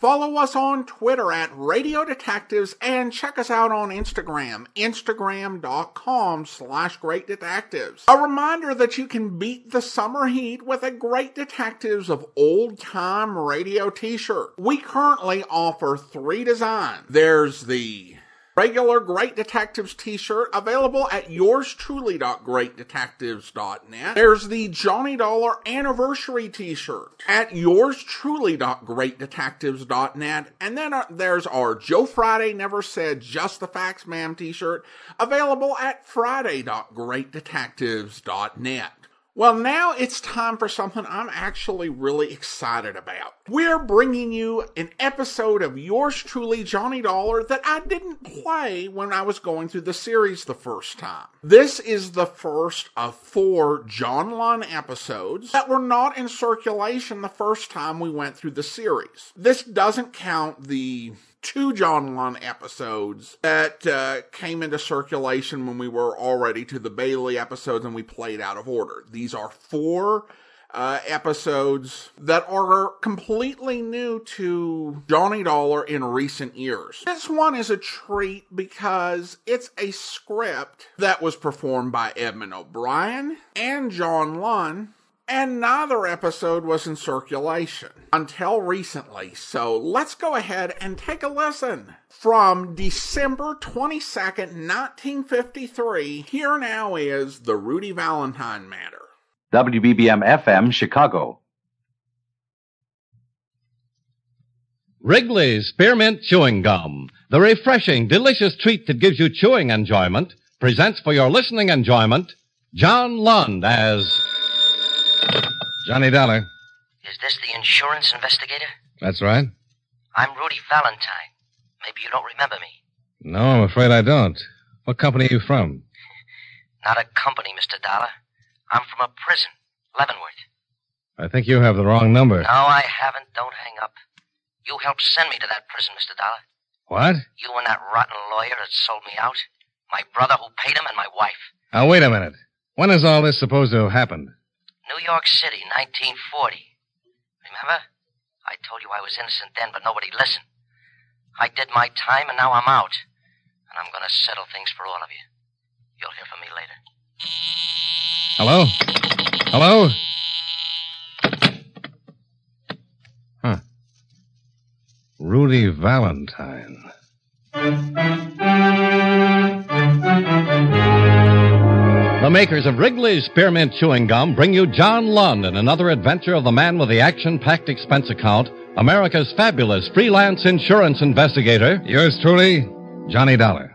Follow us on Twitter at Radio Detectives and check us out on Instagram, instagram.com slash great detectives. A reminder that you can beat the summer heat with a Great Detectives of Old Time Radio t-shirt. We currently offer three designs. There's the regular Great Detectives t-shirt available at yourstruly.greatdetectives.net. There's the Johnny Dollar anniversary t-shirt at yourstruly.greatdetectives.net. And then uh, there's our Joe Friday Never Said Just the Facts Ma'am t-shirt available at friday.greatdetectives.net. Well, now it's time for something I'm actually really excited about. We're bringing you an episode of yours truly, Johnny Dollar, that I didn't play when I was going through the series the first time. This is the first of four John Lund episodes that were not in circulation the first time we went through the series. This doesn't count the two John Lund episodes that uh, came into circulation when we were already to the Bailey episodes and we played out of order. These are four uh, episodes that are completely new to Johnny Dollar in recent years. This one is a treat because it's a script that was performed by Edmund O'Brien and John Lund and neither episode was in circulation until recently. So let's go ahead and take a listen. From December 22nd, 1953, here now is the Rudy Valentine matter. WBBM FM, Chicago. Wrigley's Spearmint Chewing Gum, the refreshing, delicious treat that gives you chewing enjoyment, presents for your listening enjoyment John Lund as Johnny Dollar. Is this the insurance investigator? That's right. I'm Rudy Valentine. Maybe you don't remember me. No, I'm afraid I don't. What company are you from? Not a company, Mr. Dollar. I'm from a prison, Leavenworth. I think you have the wrong number. No, I haven't. Don't hang up. You helped send me to that prison, Mr. Dollar. What? You and that rotten lawyer that sold me out. My brother who paid him and my wife. Now, wait a minute. When is all this supposed to have happened? New York City, 1940. Remember? I told you I was innocent then, but nobody listened. I did my time, and now I'm out. And I'm going to settle things for all of you. You'll hear from me later. Hello? Hello? Huh. Rudy Valentine. The makers of Wrigley's Spearmint Chewing Gum bring you John Lund in another adventure of the man with the action packed expense account, America's fabulous freelance insurance investigator. Yours truly, Johnny Dollar.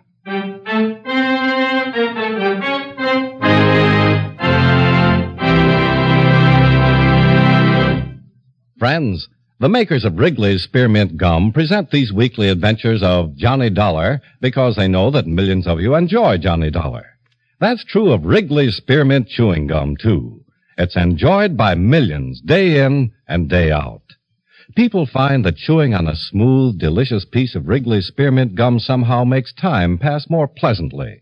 Friends, the makers of Wrigley's Spearmint Gum present these weekly adventures of Johnny Dollar because they know that millions of you enjoy Johnny Dollar. That's true of Wrigley's Spearmint Chewing Gum, too. It's enjoyed by millions day in and day out. People find that chewing on a smooth, delicious piece of Wrigley's Spearmint Gum somehow makes time pass more pleasantly.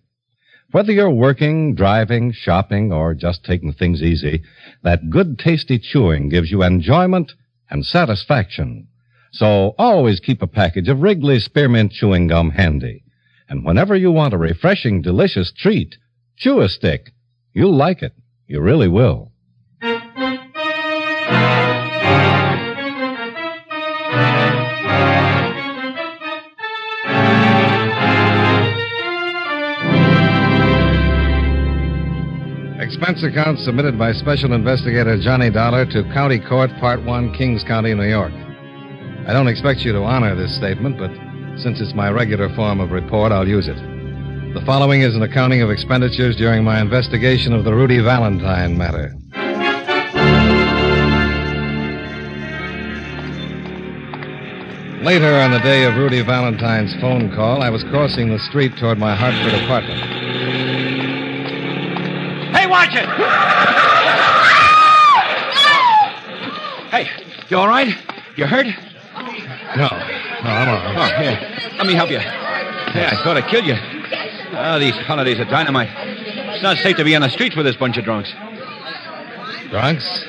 Whether you're working, driving, shopping, or just taking things easy, that good tasty chewing gives you enjoyment and satisfaction. So always keep a package of Wrigley's Spearmint Chewing Gum handy. And whenever you want a refreshing, delicious treat, Chew a stick. You'll like it. You really will. Expense account submitted by Special Investigator Johnny Dollar to County Court, Part 1, Kings County, New York. I don't expect you to honor this statement, but since it's my regular form of report, I'll use it. The following is an accounting of expenditures during my investigation of the Rudy Valentine matter. Later on the day of Rudy Valentine's phone call, I was crossing the street toward my Hartford apartment. Hey, watch it! Hey, you all right? You hurt? No. No, I'm all right. Oh, here. Let me help you. Yeah, I thought I killed you. Oh, these holidays are dynamite. It's not safe to be on the streets with this bunch of drunks. Drunks?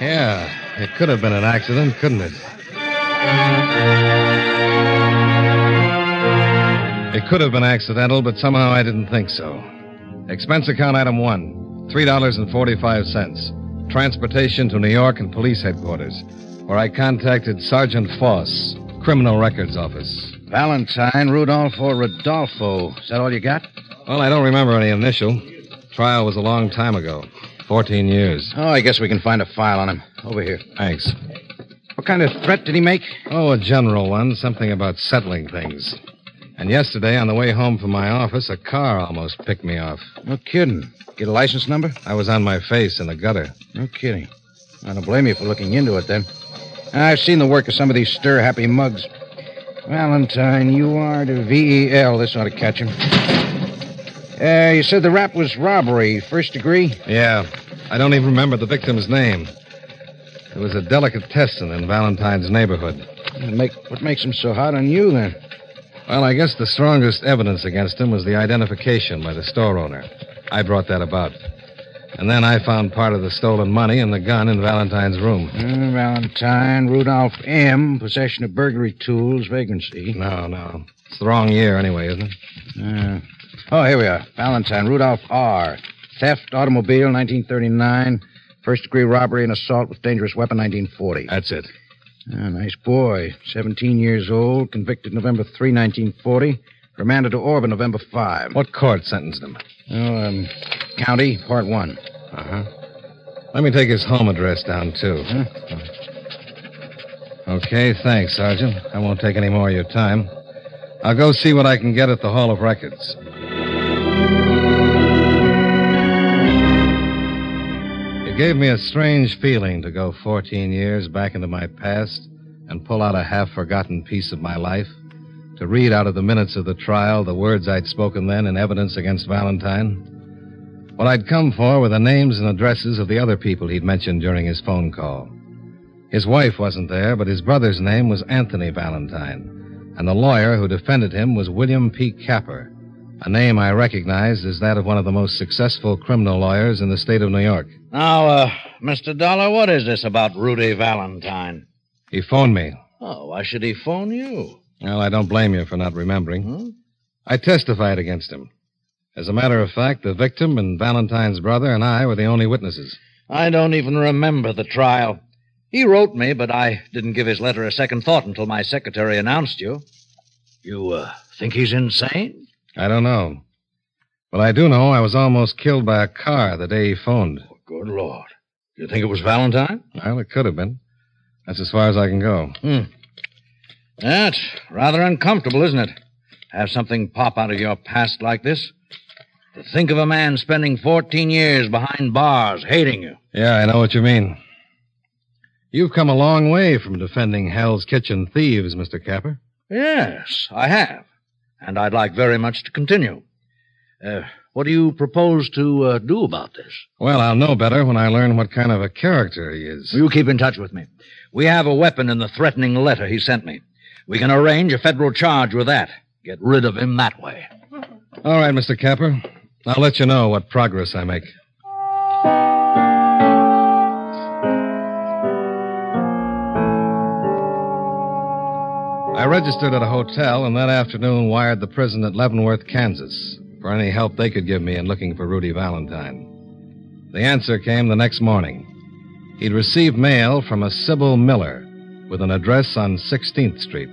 Yeah, it could have been an accident, couldn't it? It could have been accidental, but somehow I didn't think so. Expense account item one $3.45. Transportation to New York and police headquarters, where I contacted Sergeant Foss, Criminal Records Office. Valentine, Rudolph, or Rodolfo. Is that all you got? Well, I don't remember any initial. Trial was a long time ago 14 years. Oh, I guess we can find a file on him. Over here. Thanks. What kind of threat did he make? Oh, a general one, something about settling things. And yesterday, on the way home from my office, a car almost picked me off. No kidding. Get a license number? I was on my face in the gutter. No kidding. I don't blame you for looking into it then. I've seen the work of some of these stir happy mugs. Valentine, you are to VEL. This ought to catch him. Uh, you said the rap was robbery, first degree? Yeah, I don't even remember the victim's name. It was a delicatessen in Valentine's neighborhood. Make, what makes him so hot on you, then? Well, I guess the strongest evidence against him was the identification by the store owner. I brought that about. And then I found part of the stolen money and the gun in Valentine's room. Uh, Valentine, Rudolph M., possession of burglary tools, vagrancy. No, no. It's the wrong year anyway, isn't it? Uh, oh, here we are. Valentine, Rudolph R. Theft, automobile, 1939. First degree robbery and assault with dangerous weapon, 1940. That's it. Ah, nice boy. 17 years old, convicted November 3, 1940. Remanded to Auburn November 5. What court sentenced him? Oh, um, county, part one. Uh huh. Let me take his home address down, too. Huh? Okay, thanks, Sergeant. I won't take any more of your time. I'll go see what I can get at the Hall of Records. It gave me a strange feeling to go 14 years back into my past and pull out a half forgotten piece of my life, to read out of the minutes of the trial the words I'd spoken then in evidence against Valentine. What I'd come for were the names and addresses of the other people he'd mentioned during his phone call. His wife wasn't there, but his brother's name was Anthony Valentine, and the lawyer who defended him was William P. Capper, a name I recognized as that of one of the most successful criminal lawyers in the state of New York. Now, uh, Mr. Dollar, what is this about Rudy Valentine? He phoned me. Oh, why should he phone you? Well, I don't blame you for not remembering. Hmm? I testified against him. As a matter of fact, the victim and Valentine's brother and I were the only witnesses. I don't even remember the trial. He wrote me, but I didn't give his letter a second thought until my secretary announced you. You, uh, think he's insane? I don't know. But I do know I was almost killed by a car the day he phoned. Good Lord. You think it was Valentine? Well, it could have been. That's as far as I can go. Hmm. That's rather uncomfortable, isn't it? Have something pop out of your past like this? To think of a man spending 14 years behind bars, hating you. Yeah, I know what you mean. You've come a long way from defending Hell's Kitchen thieves, Mr. Capper. Yes, I have. And I'd like very much to continue. Uh, what do you propose to uh, do about this? Well, I'll know better when I learn what kind of a character he is. You keep in touch with me. We have a weapon in the threatening letter he sent me. We can arrange a federal charge with that. Get rid of him that way. All right, Mr. Capper. I'll let you know what progress I make. I registered at a hotel and that afternoon wired the prison at Leavenworth, Kansas, for any help they could give me in looking for Rudy Valentine. The answer came the next morning. He'd received mail from a Sybil Miller with an address on 16th Street.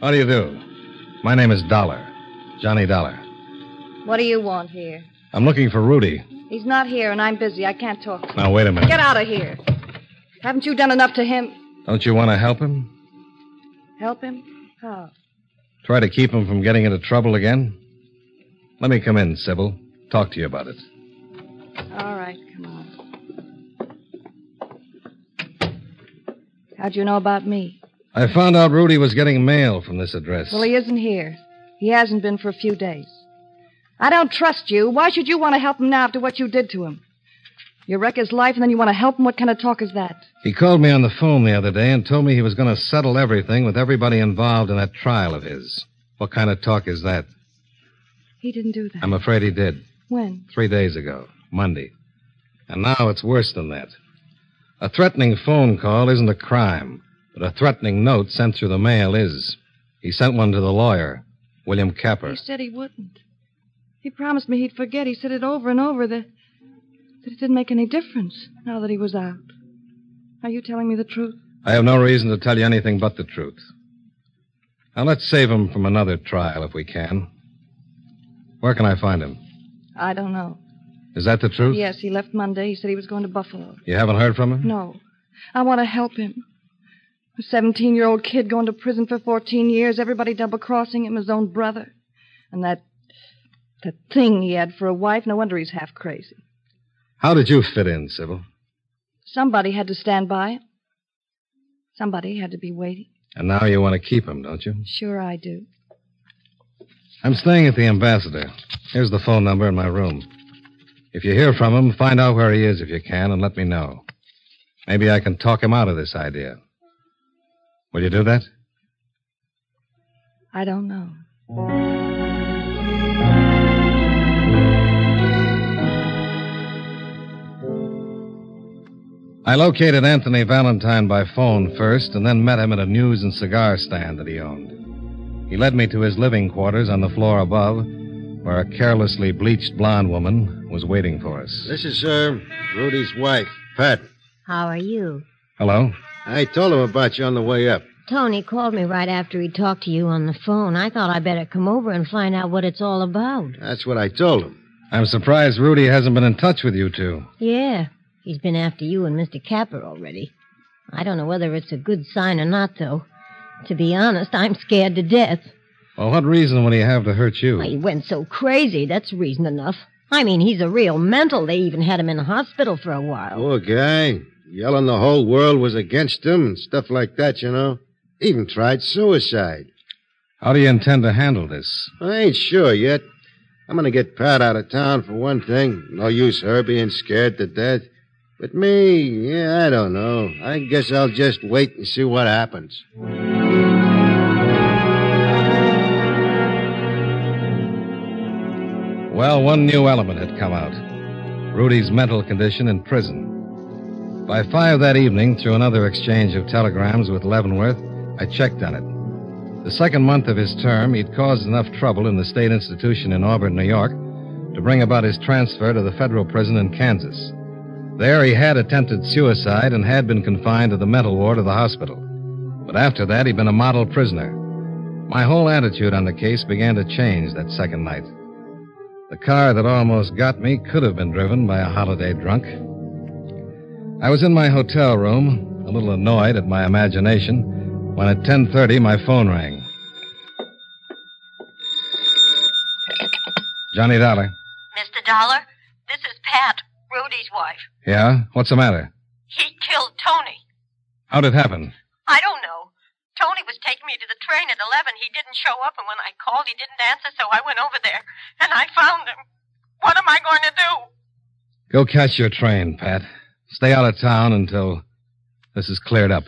How do you do? My name is Dollar. Johnny Dollar. What do you want here? I'm looking for Rudy. He's not here, and I'm busy. I can't talk. Now, wait a minute. Get out of here. Haven't you done enough to him? Don't you want to help him? Help him? How? Try to keep him from getting into trouble again? Let me come in, Sybil. Talk to you about it. All right, come on. How'd you know about me? I found out Rudy was getting mail from this address. Well, he isn't here. He hasn't been for a few days. I don't trust you. Why should you want to help him now after what you did to him? You wreck his life and then you want to help him? What kind of talk is that? He called me on the phone the other day and told me he was going to settle everything with everybody involved in that trial of his. What kind of talk is that? He didn't do that. I'm afraid he did. When? Three days ago, Monday. And now it's worse than that. A threatening phone call isn't a crime, but a threatening note sent through the mail is. He sent one to the lawyer, William Capper. He said he wouldn't. He promised me he'd forget. He said it over and over that, that it didn't make any difference now that he was out. Are you telling me the truth? I have no reason to tell you anything but the truth. Now let's save him from another trial if we can. Where can I find him? I don't know. Is that the truth? Yes, he left Monday. He said he was going to Buffalo. You haven't heard from him? No. I want to help him. A 17 year old kid going to prison for 14 years, everybody double crossing him, his own brother. And that. that thing he had for a wife, no wonder he's half crazy. How did you fit in, Sybil? Somebody had to stand by. Somebody had to be waiting. And now you want to keep him, don't you? Sure, I do. I'm staying at the Ambassador. Here's the phone number in my room. If you hear from him, find out where he is if you can and let me know. Maybe I can talk him out of this idea. Will you do that? I don't know. I located Anthony Valentine by phone first and then met him at a news and cigar stand that he owned. He led me to his living quarters on the floor above, where a carelessly bleached blonde woman was waiting for us. This is, uh, Rudy's wife, Pat. How are you? Hello? I told him about you on the way up. Tony called me right after he talked to you on the phone. I thought I'd better come over and find out what it's all about. That's what I told him. I'm surprised Rudy hasn't been in touch with you two. Yeah, he's been after you and Mr. Capper already. I don't know whether it's a good sign or not, though. To be honest, I'm scared to death. Well, what reason would he have to hurt you? Why, he went so crazy. That's reason enough. I mean, he's a real mental. They even had him in the hospital for a while. Poor guy. Yelling the whole world was against him and stuff like that, you know. Even tried suicide. How do you intend to handle this? I ain't sure yet. I'm going to get Pat out of town for one thing. No use her being scared to death. But me, yeah, I don't know. I guess I'll just wait and see what happens. Well, one new element had come out Rudy's mental condition in prison. By five that evening, through another exchange of telegrams with Leavenworth, I checked on it. The second month of his term, he'd caused enough trouble in the state institution in Auburn, New York, to bring about his transfer to the federal prison in Kansas. There, he had attempted suicide and had been confined to the mental ward of the hospital. But after that, he'd been a model prisoner. My whole attitude on the case began to change that second night. The car that almost got me could have been driven by a holiday drunk. I was in my hotel room, a little annoyed at my imagination, when at 10:30 my phone rang. Johnny Dollar. Mr. Dollar, this is Pat, Rudy's wife. Yeah? What's the matter? He killed Tony. How'd it happen? I don't know. Tony was taking me to the train at 11. He didn't show up, and when I called, he didn't answer, so I went over there, and I found him. What am I going to do? Go catch your train, Pat. Stay out of town until this is cleared up.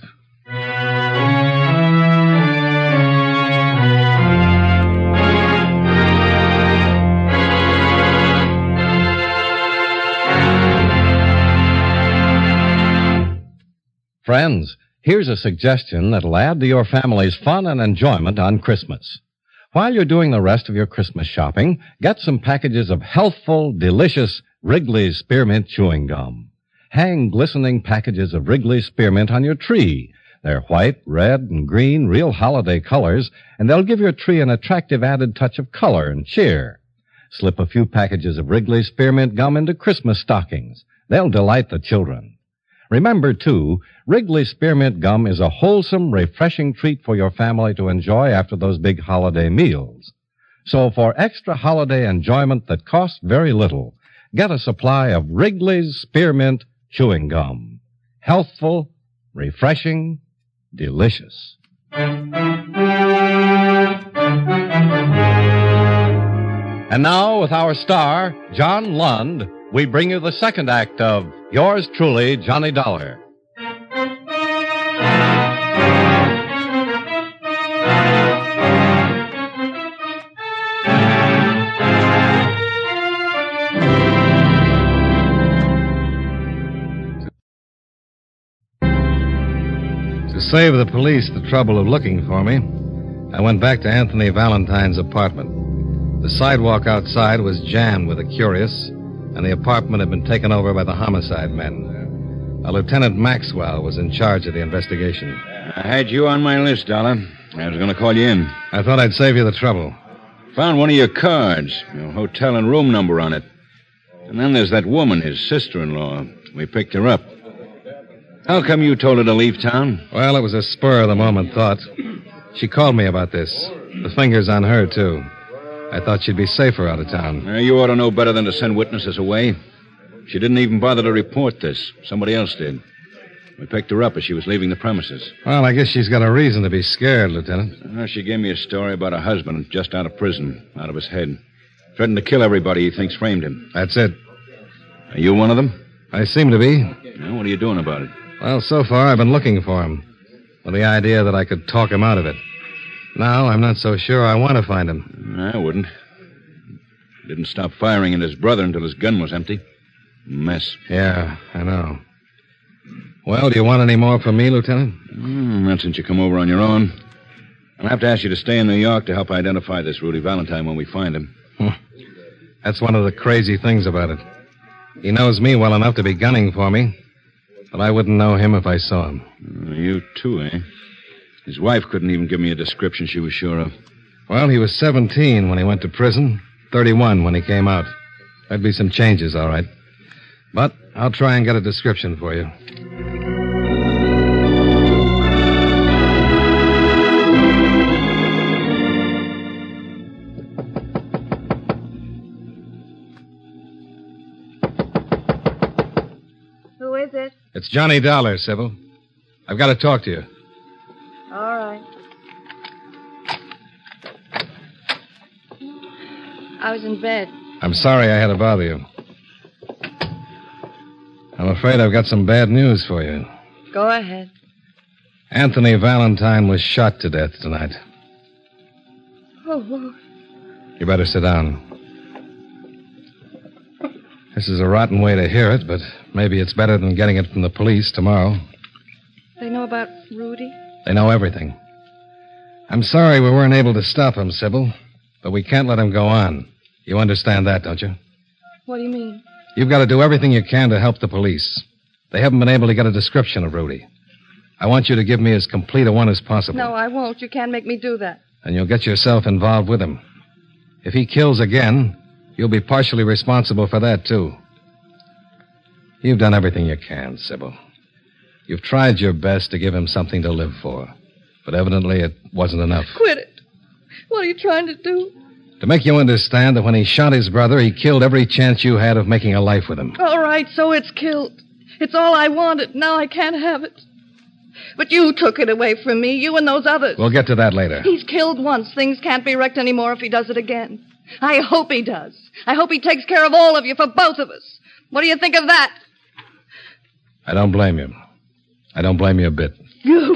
Friends, here's a suggestion that'll add to your family's fun and enjoyment on Christmas. While you're doing the rest of your Christmas shopping, get some packages of healthful, delicious Wrigley's Spearmint Chewing Gum. Hang glistening packages of Wrigley's Spearmint on your tree. They're white, red, and green, real holiday colors, and they'll give your tree an attractive added touch of color and cheer. Slip a few packages of Wrigley's Spearmint Gum into Christmas stockings. They'll delight the children. Remember, too, Wrigley Spearmint Gum is a wholesome, refreshing treat for your family to enjoy after those big holiday meals. So for extra holiday enjoyment that costs very little, get a supply of Wrigley's Spearmint Chewing Gum. Healthful, refreshing, delicious. And now, with our star, John Lund, we bring you the second act of Yours Truly, Johnny Dollar. To save the police the trouble of looking for me, I went back to Anthony Valentine's apartment. The sidewalk outside was jammed with the curious, and the apartment had been taken over by the homicide men. A Lieutenant Maxwell was in charge of the investigation. I had you on my list, Dollar. I was going to call you in. I thought I'd save you the trouble. Found one of your cards, your hotel and room number on it. And then there's that woman, his sister in law. We picked her up. How come you told her to leave town? Well, it was a spur of the moment thought. She called me about this. The finger's on her, too. I thought she'd be safer out of town. Uh, you ought to know better than to send witnesses away. She didn't even bother to report this. Somebody else did. We picked her up as she was leaving the premises. Well, I guess she's got a reason to be scared, Lieutenant. Uh, she gave me a story about a husband just out of prison, out of his head. Threatened to kill everybody he thinks framed him. That's it. Are you one of them? I seem to be. Now, what are you doing about it? Well, so far I've been looking for him, with the idea that I could talk him out of it. Now I'm not so sure I want to find him. I wouldn't. Didn't stop firing at his brother until his gun was empty. Mess. Yeah, I know. Well, do you want any more from me, Lieutenant? Mm, not since you come over on your own. I'll have to ask you to stay in New York to help identify this Rudy Valentine when we find him. That's one of the crazy things about it. He knows me well enough to be gunning for me, but I wouldn't know him if I saw him. You too, eh? His wife couldn't even give me a description she was sure of. Well, he was 17 when he went to prison, 31 when he came out. There'd be some changes, all right. But I'll try and get a description for you. Who is it? It's Johnny Dollar, Sybil. I've got to talk to you. I was in bed. I'm sorry I had to bother you. I'm afraid I've got some bad news for you. Go ahead. Anthony Valentine was shot to death tonight. Oh. You better sit down. This is a rotten way to hear it, but maybe it's better than getting it from the police tomorrow. They know about Rudy? They know everything. I'm sorry we weren't able to stop him, Sybil, but we can't let him go on. You understand that, don't you? What do you mean? You've got to do everything you can to help the police. They haven't been able to get a description of Rudy. I want you to give me as complete a one as possible. No, I won't. You can't make me do that. And you'll get yourself involved with him. If he kills again, you'll be partially responsible for that, too. You've done everything you can, Sybil. You've tried your best to give him something to live for. But evidently it wasn't enough. Quit it. What are you trying to do? To make you understand that when he shot his brother, he killed every chance you had of making a life with him. All right, so it's killed. It's all I wanted. Now I can't have it. But you took it away from me, you and those others. We'll get to that later. He's killed once. Things can't be wrecked anymore if he does it again. I hope he does. I hope he takes care of all of you for both of us. What do you think of that? I don't blame you. I don't blame you a bit. You.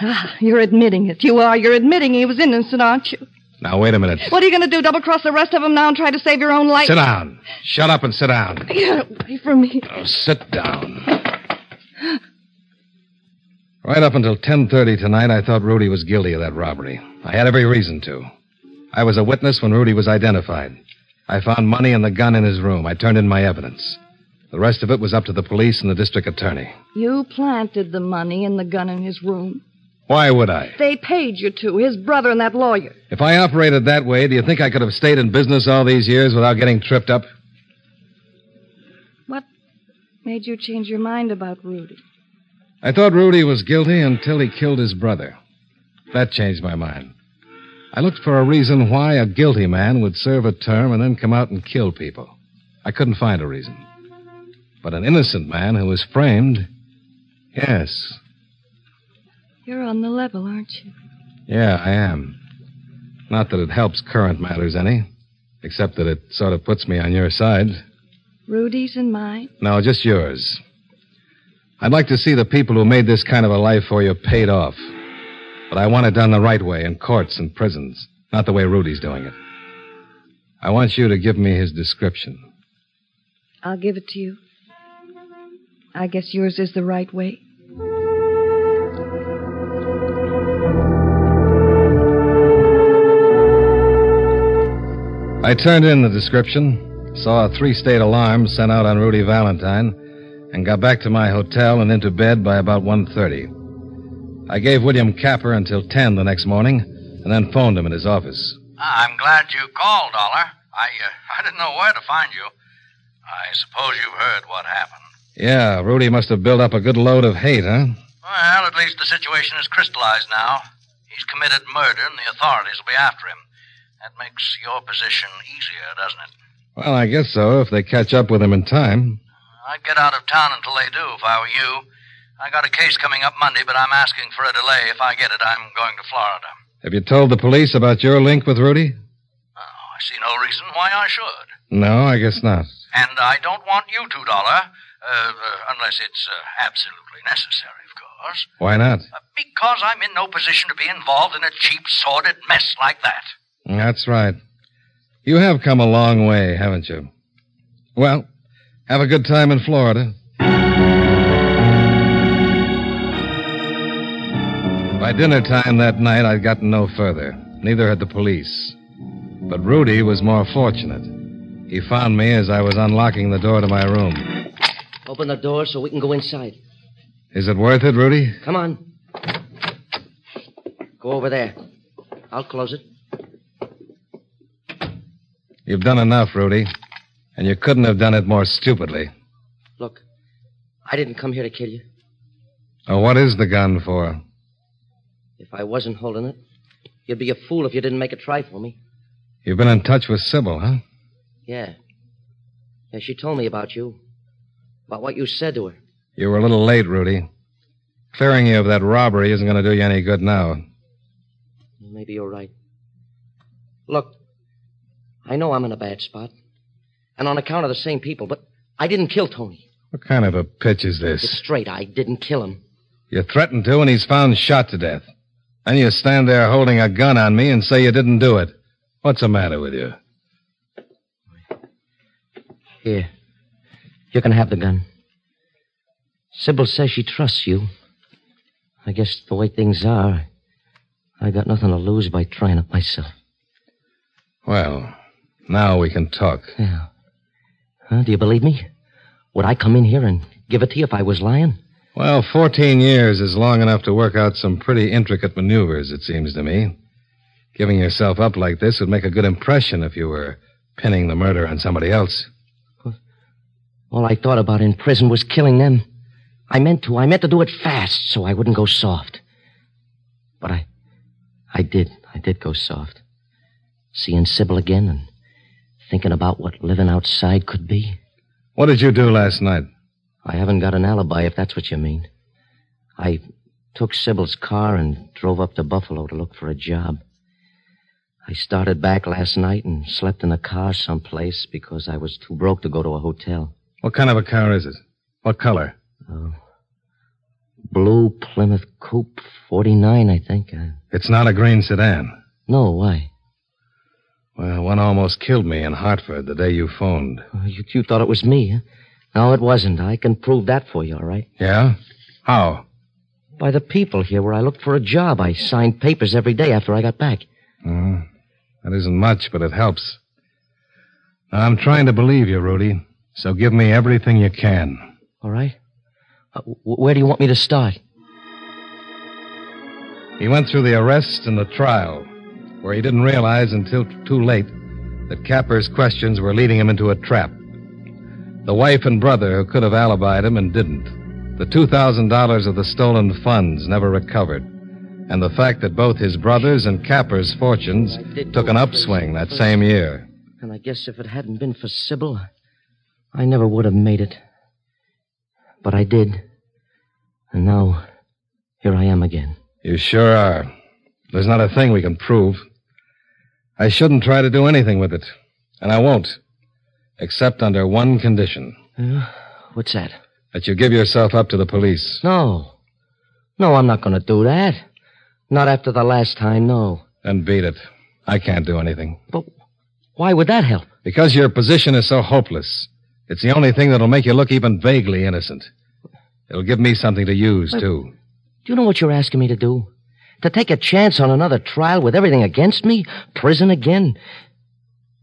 Ah, you're admitting it. You are. You're admitting he was innocent, aren't you? Now, wait a minute. What are you going to do? Double cross the rest of them now and try to save your own life? Sit down. Shut up and sit down. Get away from me. Oh, sit down. Right up until 10.30 tonight, I thought Rudy was guilty of that robbery. I had every reason to. I was a witness when Rudy was identified. I found money and the gun in his room. I turned in my evidence. The rest of it was up to the police and the district attorney. You planted the money and the gun in his room. Why would I? They paid you to, his brother and that lawyer. If I operated that way, do you think I could have stayed in business all these years without getting tripped up? What made you change your mind about Rudy? I thought Rudy was guilty until he killed his brother. That changed my mind. I looked for a reason why a guilty man would serve a term and then come out and kill people. I couldn't find a reason. But an innocent man who was framed, yes. You're on the level, aren't you? Yeah, I am. Not that it helps current matters any, except that it sort of puts me on your side. Rudy's and mine. No, just yours. I'd like to see the people who made this kind of a life for you paid off. But I want it done the right way in courts and prisons, not the way Rudy's doing it. I want you to give me his description. I'll give it to you. I guess yours is the right way. I turned in the description, saw a three state alarm sent out on Rudy Valentine, and got back to my hotel and into bed by about 1.30. I gave William Capper until 10 the next morning, and then phoned him in his office. Ah, I'm glad you called, Dollar. I, uh, I didn't know where to find you. I suppose you've heard what happened. Yeah, Rudy must have built up a good load of hate, huh? Well, at least the situation is crystallized now. He's committed murder, and the authorities will be after him. That makes your position easier, doesn't it? Well, I guess so, if they catch up with him in time. I'd get out of town until they do, if I were you. I got a case coming up Monday, but I'm asking for a delay. If I get it, I'm going to Florida. Have you told the police about your link with Rudy? Oh, I see no reason why I should. No, I guess not. And I don't want you to, Dollar, uh, uh, unless it's uh, absolutely necessary, of course. Why not? Uh, because I'm in no position to be involved in a cheap, sordid mess like that. That's right. You have come a long way, haven't you? Well, have a good time in Florida. By dinner time that night, I'd gotten no further. Neither had the police. But Rudy was more fortunate. He found me as I was unlocking the door to my room. Open the door so we can go inside. Is it worth it, Rudy? Come on. Go over there. I'll close it. You've done enough, Rudy. And you couldn't have done it more stupidly. Look, I didn't come here to kill you. Oh, what is the gun for? If I wasn't holding it, you'd be a fool if you didn't make a try for me. You've been in touch with Sybil, huh? Yeah. Yeah, she told me about you. About what you said to her. You were a little late, Rudy. Clearing you of that robbery isn't going to do you any good now. Maybe you're right. Look, I know I'm in a bad spot. And on account of the same people, but I didn't kill Tony. What kind of a pitch is this? It's straight. I didn't kill him. You threatened to, and he's found shot to death. Then you stand there holding a gun on me and say you didn't do it. What's the matter with you? Here. You can have the gun. Sybil says she trusts you. I guess the way things are, I got nothing to lose by trying it myself. Well, now we can talk. Yeah. Huh? Do you believe me? Would I come in here and give it to you if I was lying? Well, 14 years is long enough to work out some pretty intricate maneuvers, it seems to me. Giving yourself up like this would make a good impression if you were pinning the murder on somebody else. All I thought about in prison was killing them. I meant to. I meant to do it fast so I wouldn't go soft. But I. I did. I did go soft. Seeing Sybil again and thinking about what living outside could be. What did you do last night? I haven't got an alibi, if that's what you mean. I took Sybil's car and drove up to Buffalo to look for a job. I started back last night and slept in a car someplace because I was too broke to go to a hotel. What kind of a car is it? What color? Oh. Blue Plymouth Coupe 49, I think. Uh, It's not a green sedan. no, why? Well, one almost killed me in Hartford the day you phoned. Oh, You, you thought it was me, huh? No, it wasn't. I can prove that for you, all right? Yeah? How? By the people here where I looked for a job. I signed papers every day after I got back. Oh, that isn't much, but it helps. Now, I'm trying to believe you, Rudy. So give me everything you can. All right? Uh, where do you want me to start? He went through the arrest and the trial, where he didn't realize until too late that Capper's questions were leading him into a trap. The wife and brother who could have alibied him and didn't. The $2,000 of the stolen funds never recovered. And the fact that both his brother's and Capper's fortunes took an upswing that same year. And I guess if it hadn't been for Sybil, I never would have made it. But I did. And now, here I am again. You sure are. There's not a thing we can prove. I shouldn't try to do anything with it. And I won't. Except under one condition. What's that? That you give yourself up to the police. No. No, I'm not going to do that. Not after the last time, no. Then beat it. I can't do anything. But why would that help? Because your position is so hopeless. It's the only thing that'll make you look even vaguely innocent. It'll give me something to use, But- too. Do you know what you're asking me to do? To take a chance on another trial with everything against me? Prison again?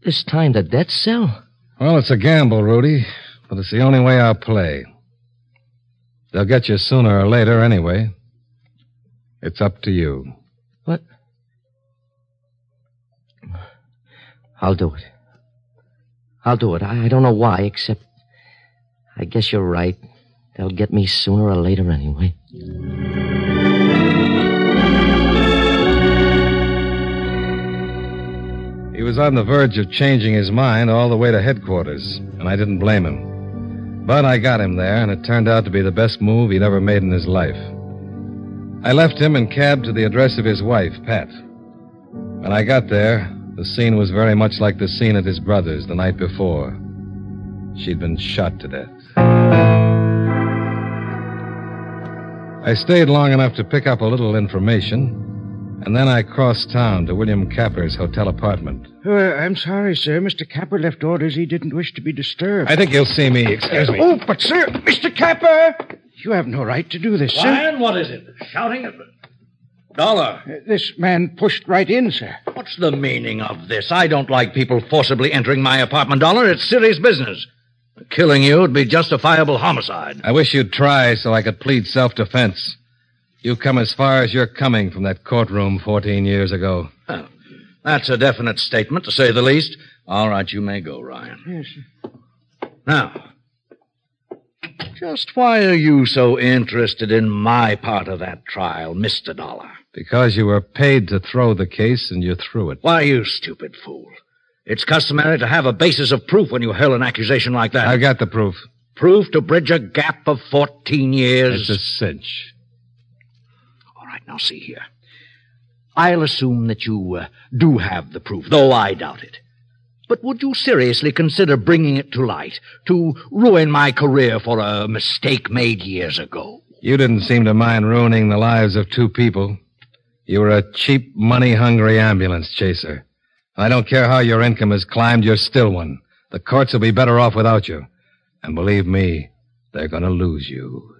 This time the death cell? Well, it's a gamble, Rudy, but it's the only way I'll play. They'll get you sooner or later anyway. It's up to you. What? I'll do it. I'll do it. I, I don't know why, except I guess you're right. They'll get me sooner or later anyway. He was on the verge of changing his mind all the way to headquarters, and I didn't blame him. But I got him there, and it turned out to be the best move he'd ever made in his life. I left him and cabbed to the address of his wife, Pat. When I got there, the scene was very much like the scene at his brother's the night before. She'd been shot to death. I stayed long enough to pick up a little information, and then I crossed town to William Capper's hotel apartment. Uh, I'm sorry, sir. Mr. Capper left orders he didn't wish to be disturbed. I think you'll see me. Excuse me. Oh, but, sir, Mr. Capper! You have no right to do this, sir. Ryan, what is it? Shouting at. Dollar. Uh, This man pushed right in, sir. What's the meaning of this? I don't like people forcibly entering my apartment, Dollar. It's serious business. Killing you would be justifiable homicide. I wish you'd try so I could plead self defense. You've come as far as you're coming from that courtroom 14 years ago. Well, that's a definite statement, to say the least. All right, you may go, Ryan. Yes, sir. Now, just why are you so interested in my part of that trial, Mr. Dollar? Because you were paid to throw the case and you threw it. Why, you stupid fool. It's customary to have a basis of proof when you hurl an accusation like that. I got the proof. Proof to bridge a gap of 14 years. It's a cinch. Right, now see here. I'll assume that you uh, do have the proof, though I doubt it. But would you seriously consider bringing it to light to ruin my career for a mistake made years ago? You didn't seem to mind ruining the lives of two people. You were a cheap, money hungry ambulance chaser. I don't care how your income has climbed, you're still one. The courts will be better off without you. And believe me, they're going to lose you.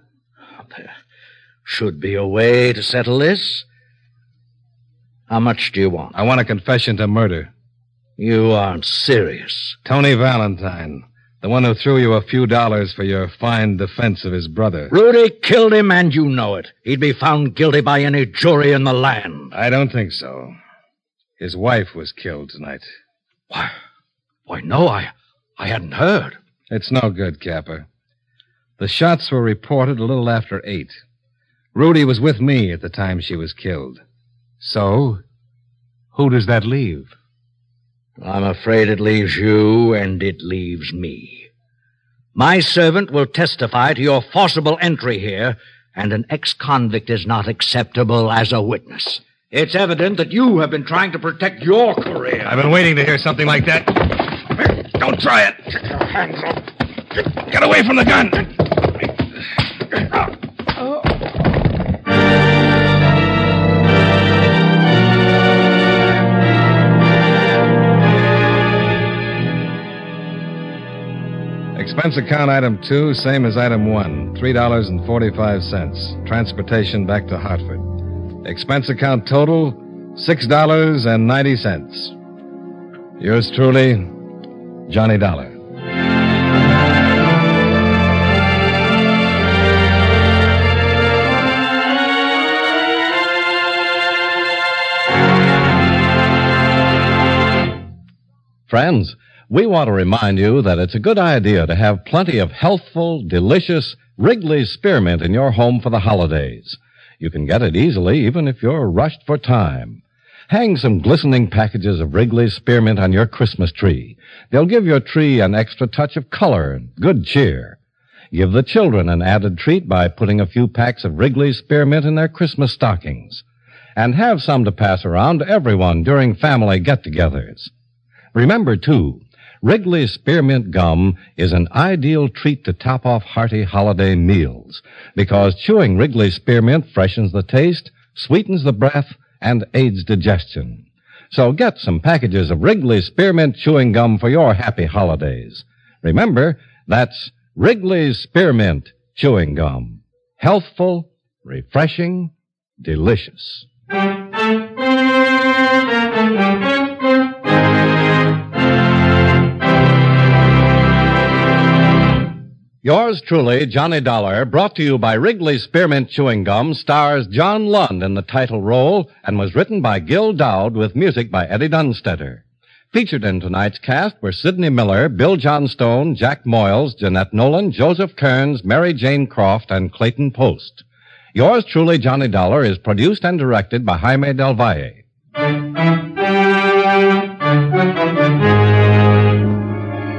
Should be a way to settle this. How much do you want? I want a confession to murder. You aren't serious. Tony Valentine, the one who threw you a few dollars for your fine defense of his brother. Rudy killed him, and you know it. He'd be found guilty by any jury in the land. I don't think so. His wife was killed tonight. Why, why, no, I, I hadn't heard. It's no good, Capper. The shots were reported a little after eight. Rudy was with me at the time she was killed. So, who does that leave? I'm afraid it leaves you and it leaves me. My servant will testify to your forcible entry here, and an ex-convict is not acceptable as a witness. It's evident that you have been trying to protect your career. I've been waiting to hear something like that. Don't try it. Get your hands up. Get away from the gun. Expense account item two, same as item one, $3.45. Transportation back to Hartford. Expense account total, $6.90. Yours truly, Johnny Dollar. Friends, we want to remind you that it's a good idea to have plenty of healthful, delicious Wrigley's spearmint in your home for the holidays. You can get it easily even if you're rushed for time. Hang some glistening packages of Wrigley's spearmint on your Christmas tree. They'll give your tree an extra touch of color and good cheer. Give the children an added treat by putting a few packs of Wrigley's spearmint in their Christmas stockings. and have some to pass around to everyone during family get togethers. Remember, too, Wrigley's Spearmint Gum is an ideal treat to top off hearty holiday meals because chewing Wrigley's Spearmint freshens the taste, sweetens the breath, and aids digestion. So get some packages of Wrigley's Spearmint Chewing Gum for your happy holidays. Remember, that's Wrigley's Spearmint Chewing Gum. Healthful, refreshing, delicious. Yours truly, Johnny Dollar, brought to you by Wrigley's Spearmint Chewing Gum, stars John Lund in the title role and was written by Gil Dowd with music by Eddie Dunstedter. Featured in tonight's cast were Sidney Miller, Bill Johnstone, Jack Moyles, Jeanette Nolan, Joseph Kearns, Mary Jane Croft, and Clayton Post. Yours truly, Johnny Dollar, is produced and directed by Jaime Del Valle.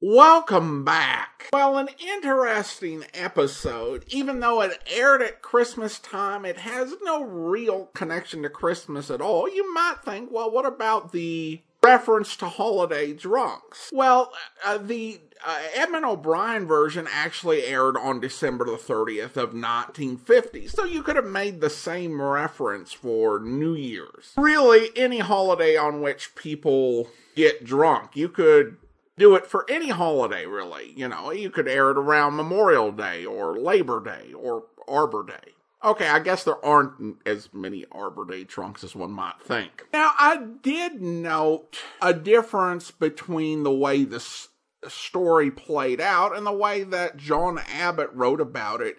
Welcome back. Well, an interesting episode. Even though it aired at Christmas time, it has no real connection to Christmas at all. You might think, well, what about the reference to holiday drunks? Well, uh, the uh, Edmund O'Brien version actually aired on December the 30th of 1950, so you could have made the same reference for New Year's. Really, any holiday on which people get drunk. You could do it for any holiday, really. You know, you could air it around Memorial Day or Labor Day or Arbor Day. Okay, I guess there aren't as many Arbor Day trunks as one might think. Now, I did note a difference between the way the story played out and the way that John Abbott wrote about it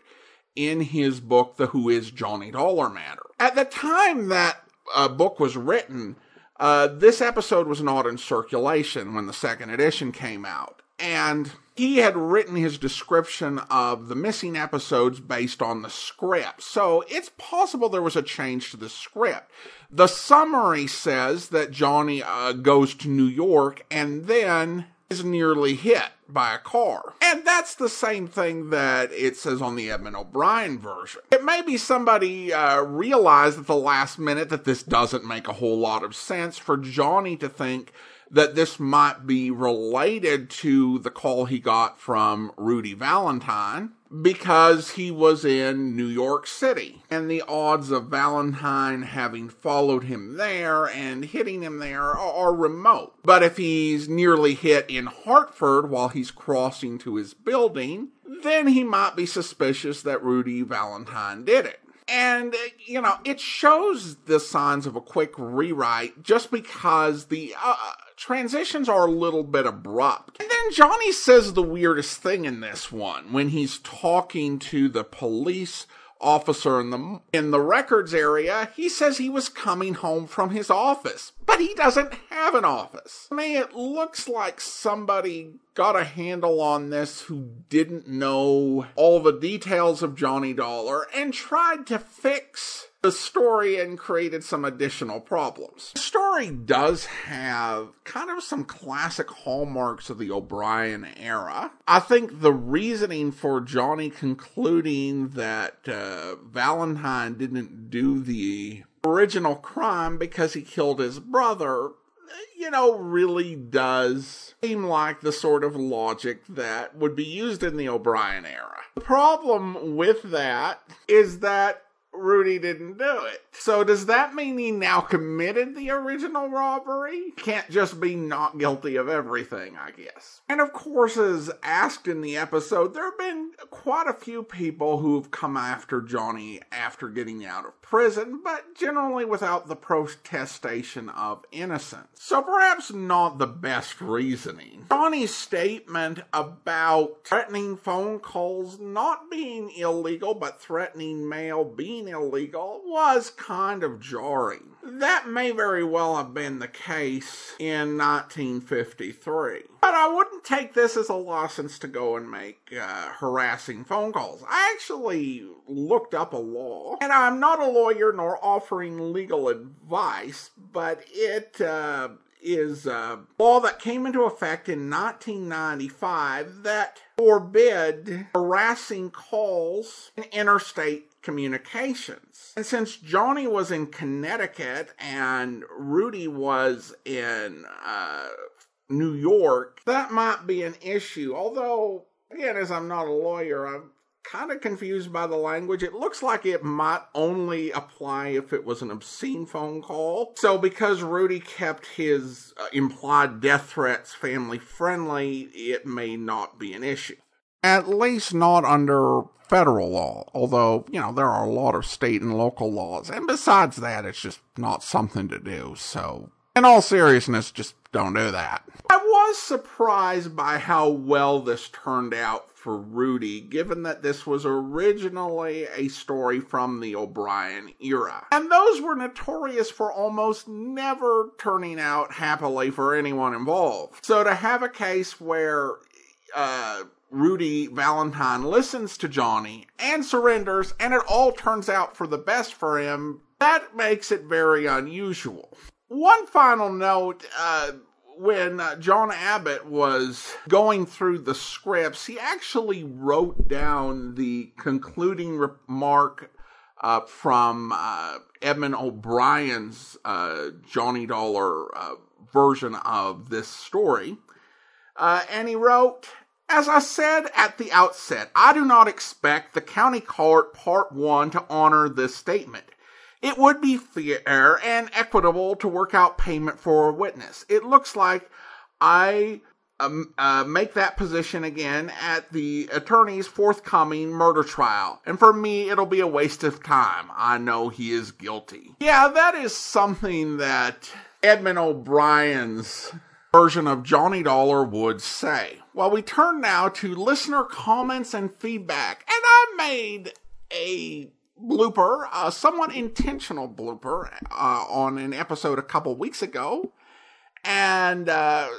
in his book, The Who Is Johnny Dollar Matter. At the time that uh, book was written, uh, this episode was not in circulation when the second edition came out. And he had written his description of the missing episodes based on the script. So it's possible there was a change to the script. The summary says that Johnny uh, goes to New York and then is nearly hit by a car. And that's the same thing that it says on the Edmund O'Brien version. It may be somebody uh, realized at the last minute that this doesn't make a whole lot of sense for Johnny to think that this might be related to the call he got from Rudy Valentine because he was in New York City. And the odds of Valentine having followed him there and hitting him there are, remote. But if he's nearly hit in Hartford while he's crossing to his building, then he might be suspicious that Rudy Valentine did it. And, you know, it shows the signs of a quick rewrite just because the uh, transitions are a little bit abrupt. And then Johnny says the weirdest thing in this one when he's talking to the police officer in the in the records area. He says he was coming home from his office, but he doesn't have an office. I mean, it looks like somebody got a handle on this who didn't know all the details of Johnny Dollar and tried to fix the story and created some additional problems. The story does have kind of some classic hallmarks of the O'Brien era. I think the reasoning for Johnny concluding that uh, Valentine didn't do the original crime because he killed his brother you know, really does seem like the sort of logic that would be used in the O'Brien era. The problem with that is that Rudy didn't do it. So does that mean he now committed the original robbery? Can't just be not guilty of everything, I guess. And of course, as asked in the episode, there have been quite a few people who've come after Johnny after getting out of prison, but generally without the protestation of innocence. So perhaps not the best reasoning. Johnny's statement about threatening phone calls not being illegal, but threatening mail being being illegal was kind of jarring. That may very well have been the case in 1953. But I wouldn't take this as a license to go and make uh, harassing phone calls. I actually looked up a law, and I'm not a lawyer nor offering legal advice, but it uh, is a law that came into effect in 1995 that forbid harassing calls in interstate communications. And since Johnny was in Connecticut and Rudy was in uh, New York, that might be an issue. Although, again, as I'm not a lawyer, I'm kind of confused by the language. It looks like it might only apply if it was an obscene phone call. So, because Rudy kept his uh, implied death threats family friendly, it may not be an issue. At least not under federal law, although, you know, there are a lot of state and local laws. And besides that, it's just not something to do. So, in all seriousness, just don't do that. I was surprised by how well this turned out for Rudy, given that this was originally a story from the O'Brien era. And those were notorious for almost never turning out happily for anyone involved. So to have a case where, uh, Rudy Valentine listens to Johnny and surrenders, and it all turns out for the best for him, that makes it very unusual. One final note, uh, when uh, John Abbott was going through the scripts, he actually wrote down the concluding remark uh, from uh, Edmund O'Brien's uh, Johnny Dollar uh, version of this story. And he wrote, as I said at the outset, I do not expect the County Court Part 1 to honor this statement. It would be fair and equitable to work out payment for a witness. It looks like I um, uh, make that position again at the attorney's forthcoming murder trial. And for me, it'll be a waste of time. I know he is guilty. Yeah, that is something that Edmund O'Brien's version of Johnny Dollar would say. Well, we turn now to listener comments and feedback. And I made a blooper, a somewhat intentional blooper, uh, on an episode a couple weeks ago. And uh,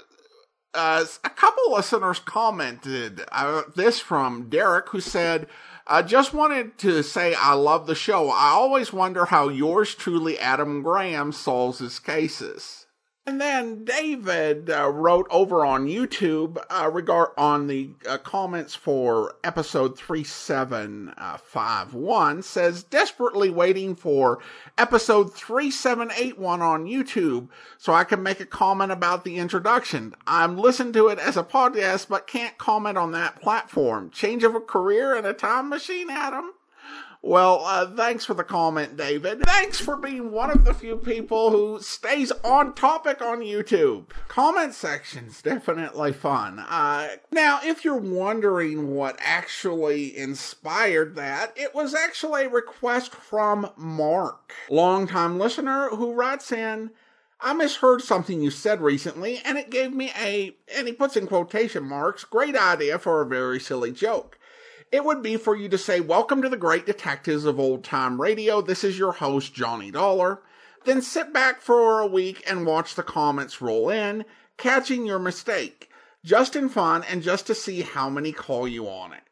uh, a couple listeners commented uh, this from Derek, who said, I just wanted to say I love the show. I always wonder how yours truly, Adam Graham, solves his cases. And then David uh, wrote over on YouTube uh, regard on the uh, comments for episode 3751 says desperately waiting for episode 3781 on YouTube so I can make a comment about the introduction. I'm listening to it as a podcast but can't comment on that platform. Change of a career and a time machine, Adam? Well, uh, thanks for the comment, David. Thanks for being one of the few people who stays on topic on YouTube. Comment section's definitely fun. Uh, now, if you're wondering what actually inspired that, it was actually a request from Mark, longtime listener who writes in, I misheard something you said recently, and it gave me a, and he puts in quotation marks, great idea for a very silly joke it would be for you to say, Welcome to the great detectives of old time radio. This is your host, Johnny Dollar. Then sit back for a week and watch the comments roll in, catching your mistake. Just in fun and just to see how many call you on it.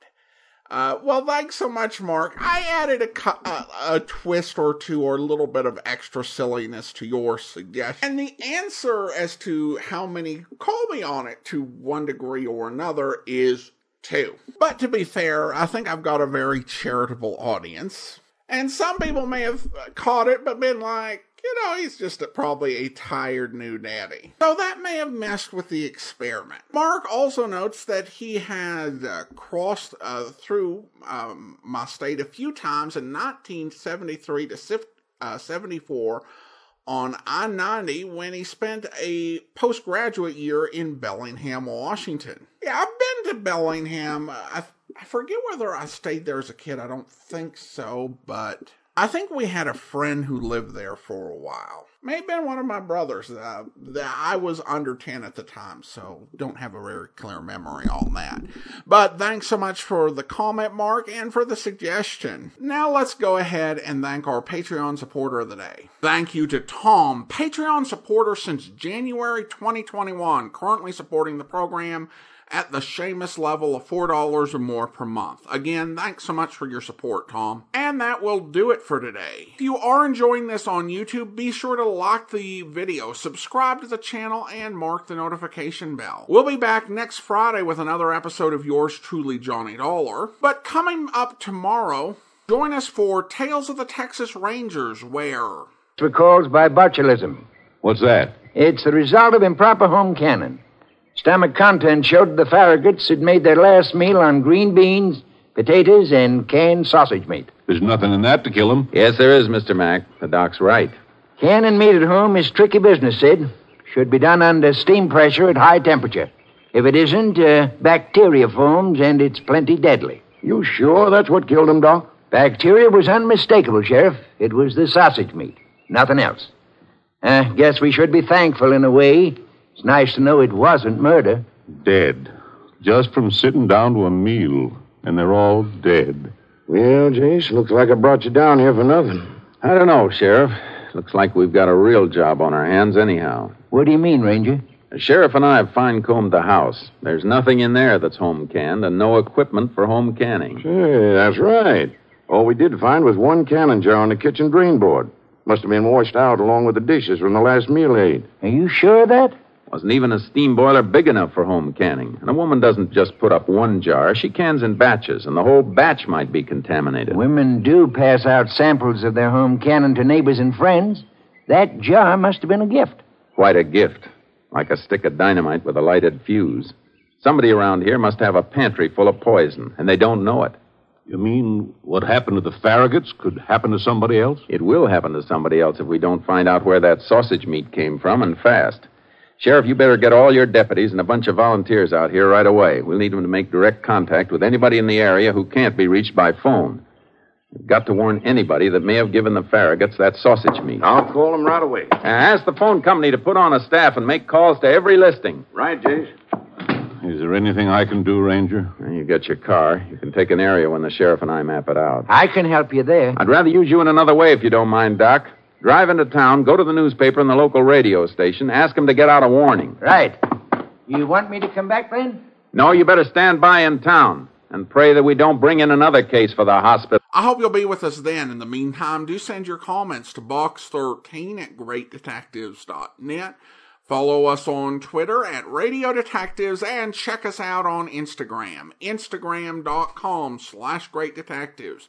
Uh, well, thanks so much, Mark. I added a, a, a, twist or two or a little bit of extra silliness to your suggestion. And the answer as to how many call me on it to one degree or another is two. But to be fair, I think I've got a very charitable audience. And some people may have caught it, but been like, you know, he's just a, probably a tired new daddy. So that may have messed with the experiment. Mark also notes that he had uh, crossed uh, through um, my state a few times in 1973 to uh, 74 on I 90 when he spent a postgraduate year in Bellingham, Washington. Yeah, I've been to Bellingham. I, I forget whether I stayed there as a kid. I don't think so, but I think we had a friend who lived there for a while. May have been one of my brothers. Uh, I was under 10 at the time, so don't have a very clear memory on that. But thanks so much for the comment, Mark, and for the suggestion. Now let's go ahead and thank our Patreon supporter of the day. Thank you to Tom, Patreon supporter since January 2021, currently supporting the program at the Seamus level of $4 or more per month. Again, thanks so much for your support, Tom. And that will do it for today. If you are enjoying this on YouTube, be sure to like the video, subscribe to the channel, and mark the notification bell. We'll be back next Friday with another episode of yours truly, Johnny Dollar. But coming up tomorrow, join us for Tales of the Texas Rangers, where... It's caused by botulism. What's that? It's the result of improper home canning. Stomach content showed the Farraguts had made their last meal on green beans, potatoes, and canned sausage meat. There's nothing in that to kill them. Yes, there is, Mr. Mack. The doc's right. Canning meat at home is tricky business, Sid. Should be done under steam pressure at high temperature. If it isn't, uh, bacteria forms, and it's plenty deadly. You sure that's what killed him, Doc? Bacteria was unmistakable, Sheriff. It was the sausage meat. Nothing else. I uh, guess we should be thankful in a way it's nice to know it wasn't murder. Dead. Just from sitting down to a meal. And they're all dead. Well, Jace, looks like I brought you down here for nothing. I don't know, Sheriff. Looks like we've got a real job on our hands, anyhow. What do you mean, Ranger? The sheriff and I have fine combed the house. There's nothing in there that's home canned and no equipment for home canning. Hey, that's right. All we did find was one canning jar on the kitchen drain board. Must have been washed out along with the dishes from the last meal aid. Are you sure of that? Wasn't even a steam boiler big enough for home canning. And a woman doesn't just put up one jar. She cans in batches, and the whole batch might be contaminated. Women do pass out samples of their home canning to neighbors and friends. That jar must have been a gift. Quite a gift. Like a stick of dynamite with a lighted fuse. Somebody around here must have a pantry full of poison, and they don't know it. You mean what happened to the Farraguts could happen to somebody else? It will happen to somebody else if we don't find out where that sausage meat came from, and fast. Sheriff, you better get all your deputies and a bunch of volunteers out here right away. We'll need them to make direct contact with anybody in the area who can't be reached by phone. We've got to warn anybody that may have given the Farraguts that sausage meat. I'll call them right away. Uh, ask the phone company to put on a staff and make calls to every listing. Right, Jace. Is there anything I can do, Ranger? Well, you get your car. You can take an area when the sheriff and I map it out. I can help you there. I'd rather use you in another way if you don't mind, Doc. Drive into town, go to the newspaper and the local radio station, ask them to get out a warning. Right. You want me to come back then? No, you better stand by in town and pray that we don't bring in another case for the hospital. I hope you'll be with us then. In the meantime, do send your comments to box13 at greatdetectives.net. Follow us on Twitter at Radio Detectives and check us out on Instagram, instagram.com slash great detectives.